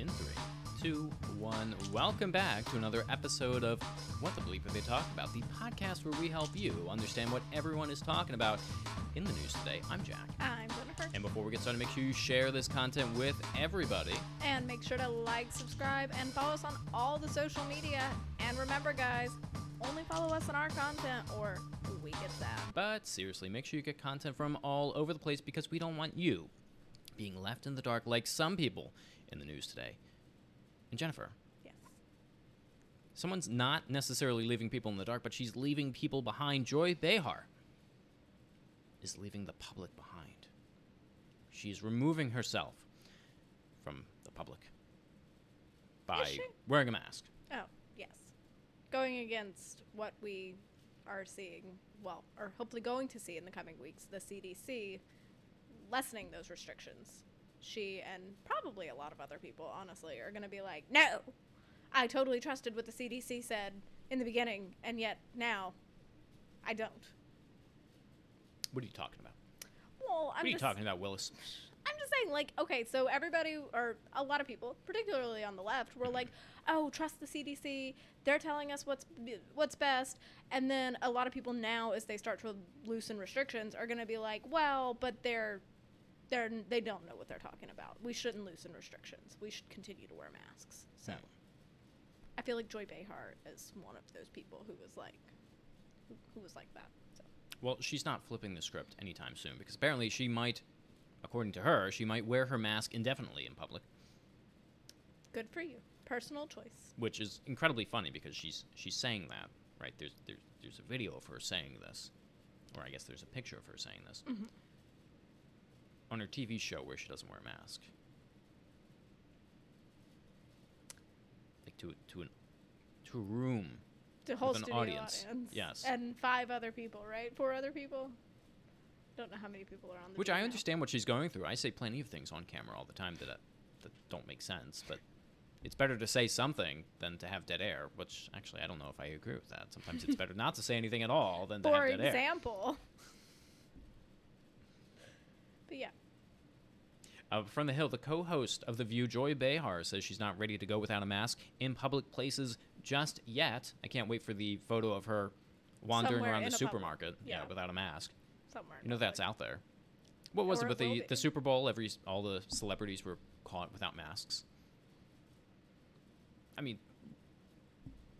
In three, two, one. Welcome back to another episode of What the Bleep Are They Talking About, the podcast where we help you understand what everyone is talking about in the news today. I'm Jack. I'm Jennifer. And before we get started, make sure you share this content with everybody. And make sure to like, subscribe, and follow us on all the social media. And remember, guys, only follow us on our content or we get that. But seriously, make sure you get content from all over the place because we don't want you being left in the dark like some people in the news today. And Jennifer, Yes. someone's not necessarily leaving people in the dark, but she's leaving people behind. Joy Behar is leaving the public behind. She's removing herself from the public by wearing a mask. Oh, yes. Going against what we are seeing, well, or hopefully going to see in the coming weeks, the CDC lessening those restrictions. She and probably a lot of other people, honestly, are going to be like, no, I totally trusted what the CDC said in the beginning, and yet now I don't. What are you talking about? Well, I'm what are you just, talking about, Willis? I'm just saying, like, okay, so everybody, or a lot of people, particularly on the left, were like, "Oh, trust the CDC. They're telling us what's what's best." And then a lot of people now, as they start to loosen restrictions, are going to be like, "Well, but they're they're they don't know what they're talking about. We shouldn't loosen restrictions. We should continue to wear masks." So, Hmm. I feel like Joy Behar is one of those people who was like, who, who was like that. So. Well, she's not flipping the script anytime soon because apparently she might, according to her, she might wear her mask indefinitely in public, Good for you. Personal choice. which is incredibly funny because she's she's saying that right. There's there's there's a video of her saying this, or I guess there's a picture of her saying this on her TV show where she doesn't wear a mask, like to to an to a room to whole an studio audience. audience. Yes. And five other people, right? Four other people. Don't know how many people are on the. Which I now. understand what she's going through. I say plenty of things on camera all the time that uh, that don't make sense, but it's better to say something than to have dead air. Which actually, I don't know if I agree with that. Sometimes it's better not to say anything at all than to For have dead air. For example. But yeah. Uh, from the Hill, the co-host of The View, Joy Behar, says she's not ready to go without a mask in public places just yet. I can't wait for the photo of her wandering Somewhere around the in a public- supermarket, yeah, yeah. without a mask. Somewhere. You know that's out there. What was Or it with the the Super Bowl? Every all the celebrities were caught without masks. I mean,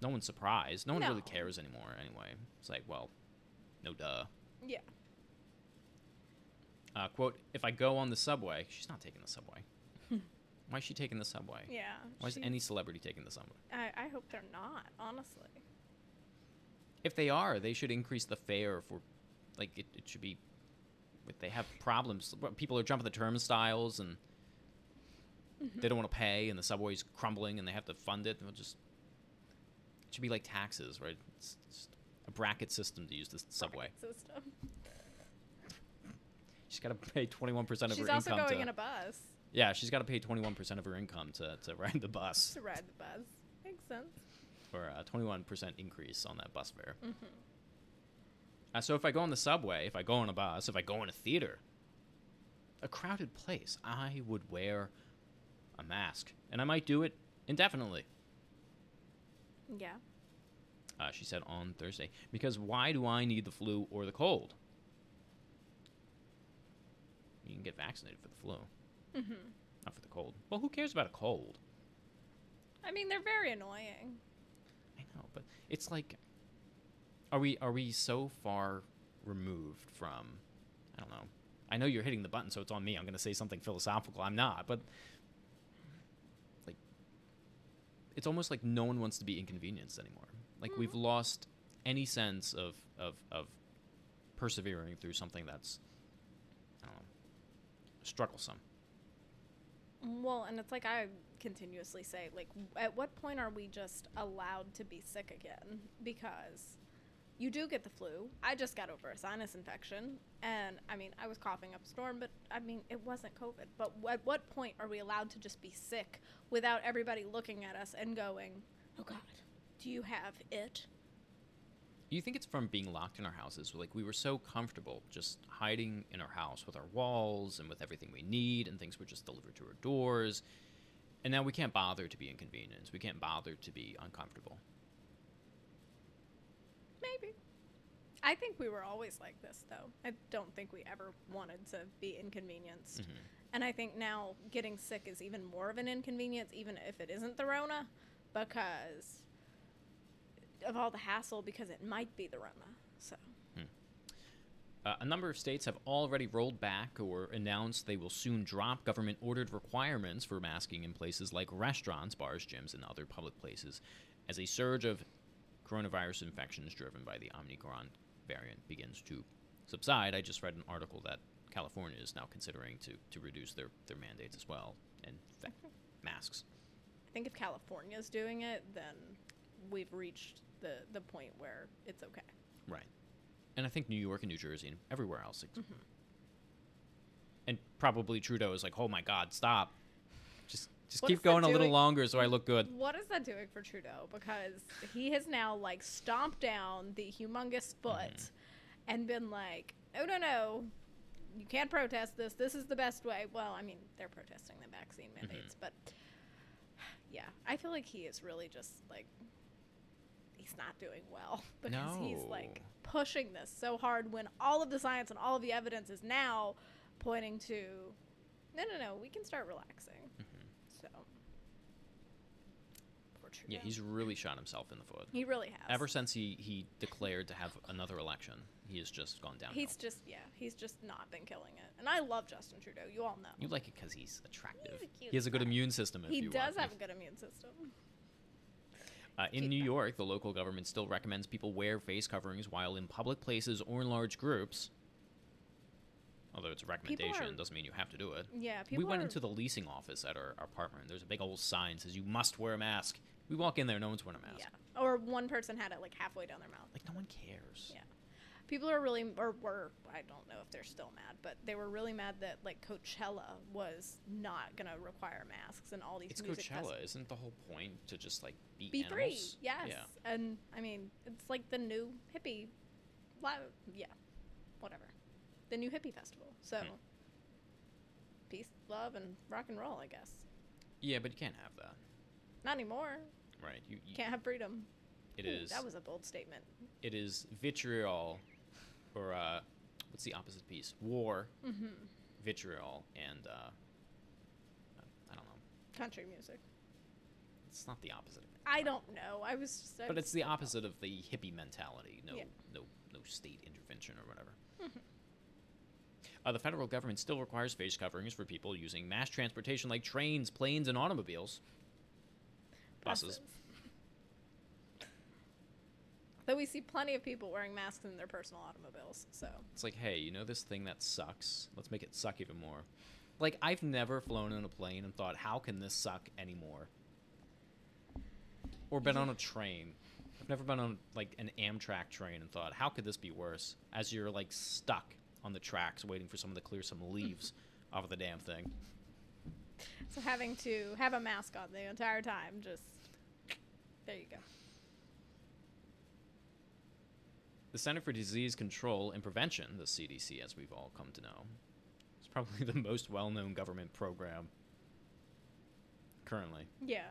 no one's surprised. No one really cares anymore. Anyway, it's like, well, no duh. Yeah. Uh, quote: If I go on the subway, she's not taking the subway. Why is she taking the subway? Yeah. Why is she- any celebrity taking the subway? I, I hope they're not, honestly. If they are, they should increase the fare for, like, it, it should be. If they have problems, people are jumping the turnstiles and they don't want to pay, and the subway's crumbling, and they have to fund it. They'll just. It should be like taxes, right? It's just a bracket system to use the subway. System. She's got to pay twenty one percent of She's her also income going to. in a bus yeah, she's got to pay twenty one percent of her income to, to ride the bus, to ride the bus. Makes sense. or a twenty one percent increase on that bus fare. Mm-hmm. Uh, so if I go on the subway, if I go on a bus, if I go in a theater, a crowded place, I would wear a mask, and I might do it indefinitely. Yeah. Uh, she said on Thursday, because why do I need the flu or the cold? You can get vaccinated for the flu, Mm-hmm. not for the cold. Well, who cares about a cold? I mean, they're very annoying. I know, but it's like, are we are we so far removed from? I don't know. I know you're hitting the button, so it's on me. I'm going to say something philosophical. I'm not, but like, it's almost like no one wants to be inconvenienced anymore. Like we've lost any sense of of of persevering through something that's I don't know strugglesome. Well, and it's like I continuously say, like, at what point are we just allowed to be sick again? Because you do get the flu. I just got over a sinus infection, and I mean, I was coughing up a storm, but I mean, it wasn't COVID. But at what point are we allowed to just be sick without everybody looking at us and going, "Oh God, do you have it?" You think it's from being locked in our houses? Like we were so comfortable just hiding in our house with our walls and with everything we need, and things were just delivered to our doors. And now we can't bother to be inconvenienced. We can't bother to be uncomfortable. Maybe. I think we were always like this, though. I don't think we ever wanted to be inconvenienced. Mhm. And I think now getting sick is even more of an inconvenience, even if it isn't the Rona, because of all the hassle, because it might be the Rona. So, Uh, a number of states have already rolled back or announced they will soon drop government ordered requirements for masking in places like restaurants, bars, gyms, and other public places as a surge of coronavirus infections driven by the Omicron variant begins to subside. I just read an article that California is now considering to, to reduce their, their mandates as well and masks. I think if California is doing it, then we've reached the, the point where it's okay. Right. And I think New York and New Jersey and everywhere else. Mm-hmm. And probably Trudeau is like, oh my God, stop. Just just What keep going a little longer so I look good. What is that doing for Trudeau? Because he has now like stomped down the humongous foot Mm-hmm. and been like, "Oh no, no, you can't protest this. This is the best way." Well, I mean, they're protesting the vaccine Mm-hmm. mandates, but yeah, I feel like he is really just like he's not doing well because he's like pushing this so hard when all of the science and all of the evidence is now pointing to no, no, no, we can start relaxing. So. Mm-hmm. Yeah, he's really shot himself in the foot. he really has. Ever since he, he declared to have another election, he has just gone down. he's just yeah, he's just not been killing it. And I love Justin Trudeau. You all know. You like it because he's attractive. He's he has a good guy. immune system. If he you does will. have a good immune system. Uh, in New. York, the local government still recommends people wear face coverings while in public places or in large groups. Although it's a recommendation, are- doesn't mean you have to do it. Yeah, people. we went are- into the leasing office at our, our apartment. There's a big old sign that says you must wear a mask. We walk in there, no one's wearing a mask. Yeah. Or one person had it like halfway down their mouth. Like no one cares. Yeah. People are really, or were, I don't know if they're still mad, but they were really mad that like Coachella was not gonna require masks and all these. It's music Coachella, festivals. isn't the whole point to just like be, Be free, yes. Yeah. And I mean, it's like the new hippie, yeah, whatever, the new hippie festival. So, Hmm. peace, love, and rock and roll. I guess Yeah, but you can't have that, not anymore. right? You, you Can't have freedom. It Ooh, is. That was a bold statement. It is vitriol, or uh, what's the opposite piece? War, Mm-hmm. vitriol, and uh, I don't know. Country music. It's not the opposite. I don't know. I was just. I But was- it's the opposite of the hippie mentality. No, Yeah. no, no state intervention or whatever. Uh, the federal government still requires face coverings for people using mass transportation like trains, planes, and automobiles. Buses. Though we see plenty of people wearing masks in their personal automobiles, so It's like, hey, you know this thing that sucks? Let's make it suck even more. Like, I've never flown in a plane and thought, how can this suck anymore? Or been on a train. I've never been on like an Amtrak train and thought, how could this be worse? As you're like stuck on the tracks waiting for someone to clear some leaves off of the damn thing. so having to have a mask on the entire time, just there you go. The Center for Disease Control and Prevention, the CDC, as we've all come to know, is probably the most well known government program currently. Yeah,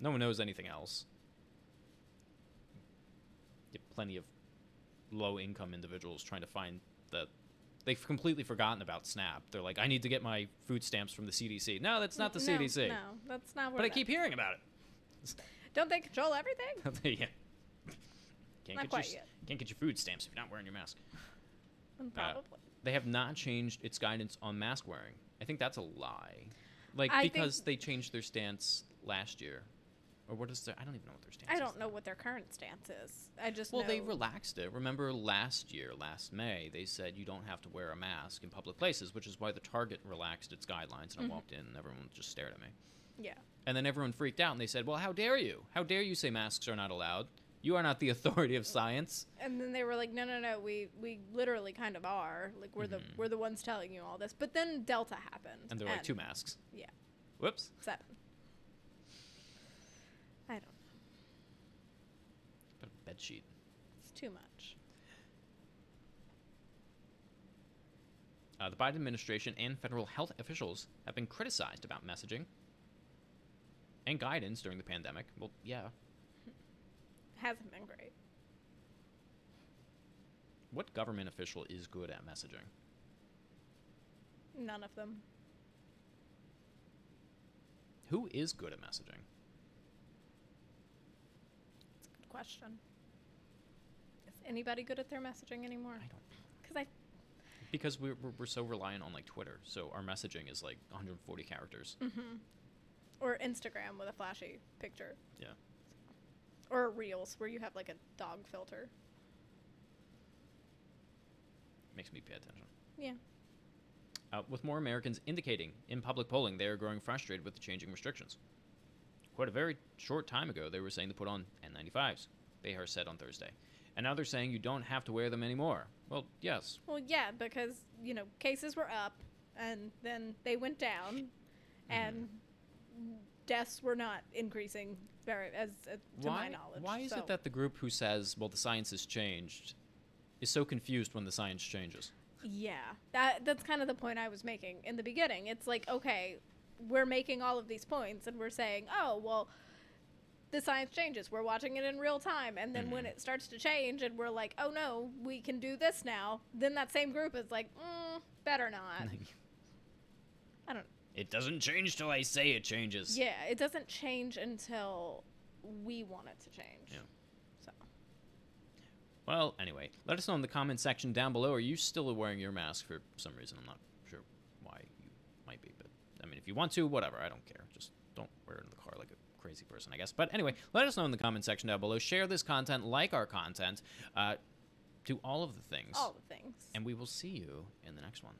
No one knows anything else. You have plenty of low income individuals trying to find the. They've completely forgotten about SNAP. They're like, I need to get my food stamps from the CDC. No, that's not the No, CDC. No, that's not. Where But I keep hearing about it. Don't they control everything? yeah. Can't Not get your, yet. Can't get your food stamps if you're not wearing your mask. Mm, Probably. They have not changed its guidance on mask wearing. I think that's a lie. Like I because they changed their stance last year, or what is their? I don't even know what their stance. I is I don't know now. what their current stance is. I just Well, know. they relaxed it. Remember last year, last May, they said you don't have to wear a mask in public places, which is why the Target relaxed its guidelines. And I Mhm. walked in, and everyone just stared at me. yeah. And then everyone freaked out, and they said, "Well, how dare you? How dare you say masks are not allowed? You are not the authority of science." And then they were like, no, no, no, we we literally kind of are. Like we're the Mhm. we're the ones telling you all this. But then Delta happened. And they're like, two masks. Yeah. Whoops. Seven. I don't know. But a bed sheet. It's too much. Uh, the Biden administration and federal health officials have been criticized about messaging. and guidance during the pandemic. Well, yeah. Hasn't been great. What government official is good at messaging? None of them. Who is good at messaging? It's a good question. Is anybody good at their messaging anymore? I don't Because I because we're, we're, we're so reliant on like Twitter. So our messaging is like 140 characters. Mm-hmm. Or Instagram with a flashy picture. Yeah. Or Reels where you have like a dog filter. Makes me pay attention. Yeah. Uh, with more Americans indicating in public polling they are growing frustrated with the changing restrictions. Quite a very short time ago, they were saying to put on N95s, Behar said on Thursday. And now they're saying you don't have to wear them anymore. Well, yes. Well, yeah, because you know cases were up, and then they went down, and deaths were not increasing very as uh, to why, my knowledge. why is so- it that the group who says, well, the science has changed, is so confused when the science changes? Yeah, that that's kind of the point I was making in the beginning. It's like, okay, we're making all of these points and we're saying, "Oh, well, the science changes. We're watching it in real time." And then when Mhm. it starts to change and we're like, "Oh no, we can do this now." Then that same group is like, mm, "Better not." I don't it doesn't change till I say it changes. Yeah, it doesn't change until we want it to change. Yeah. So, Well, anyway, let us know in the comment section down below. Are you still wearing your mask for some reason? I'm not sure why you might be, but I mean, if you want to, whatever. I don't care. Just don't wear it in the car like a crazy person, I guess. But anyway, let us know in the comment section down below. Share this content, like our content, uh, do all of the things, all the things. and we will see you in the next one.